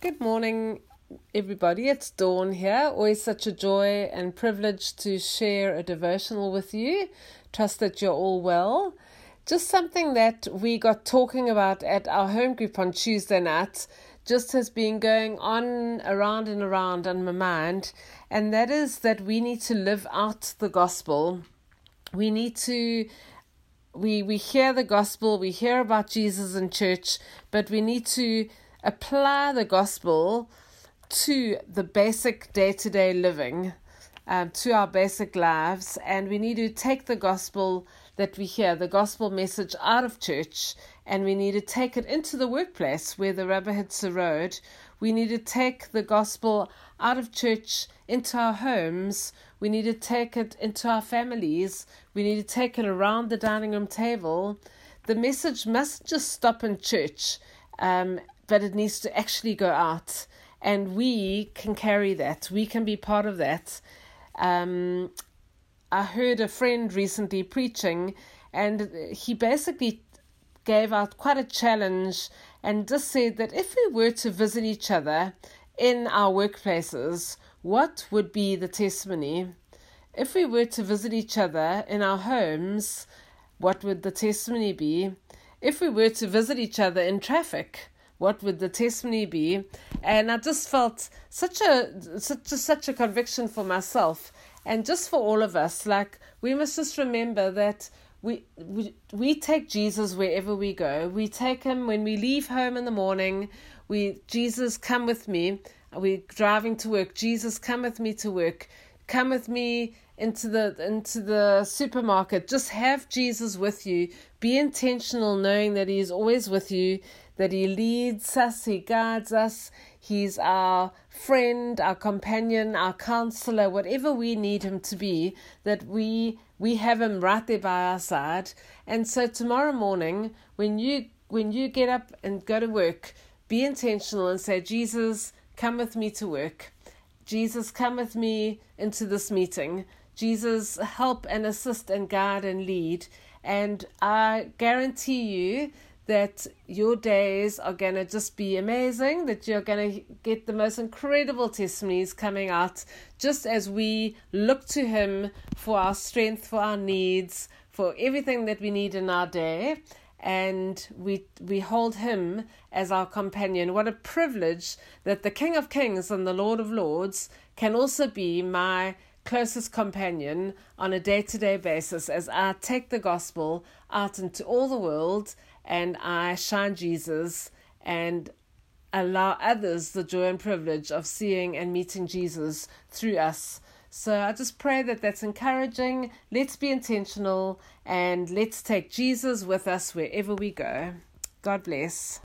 Good morning, everybody. It's Dawn here. Always such a joy and privilege to share a devotional with you. Trust that you're all well. Just something that we got talking about at our home group on Tuesday night just has been going on around and around on my mind, and that is that we need to live out the gospel. We need to we we hear the gospel, we hear about Jesus in church, but we need to apply the gospel to the basic day to day living, um, to our basic lives, and we need to take the gospel that we hear, the gospel message out of church, and we need to take it into the workplace where the rubber hits the road. We need to take the gospel out of church into our homes. We need to take it into our families. We need to take it around the dining room table. The message must just stop in church. Um, but it needs to actually go out. And we can carry that. We can be part of that. Um, I heard a friend recently preaching, and he basically gave out quite a challenge and just said that if we were to visit each other in our workplaces, what would be the testimony? If we were to visit each other in our homes, what would the testimony be? If we were to visit each other in traffic, what would the testimony be? And I just felt such a such such a conviction for myself and just for all of us. Like we must just remember that we, we we take Jesus wherever we go. We take him when we leave home in the morning. We Jesus come with me. We're driving to work. Jesus come with me to work. Come with me into the into the supermarket. Just have Jesus with you. Be intentional knowing that he is always with you that He leads us, He guides us, He's our friend, our companion, our counselor, whatever we need Him to be, that we we have Him right there by our side. And so tomorrow morning, when you when you get up and go to work, be intentional and say, Jesus, come with me to work. Jesus, come with me into this meeting. Jesus, help and assist and guide and lead. And I guarantee you that your days are going to just be amazing, that you're going to get the most incredible testimonies coming out just as we look to Him for our strength, for our needs, for everything that we need in our day. And we we hold him as our companion. What a privilege that the King of Kings and the Lord of Lords can also be my closest companion on a day to day basis as I take the gospel out into all the world and I shine Jesus and allow others the joy and privilege of seeing and meeting Jesus through us. So I just pray that that's encouraging. Let's be intentional and let's take Jesus with us wherever we go. God bless.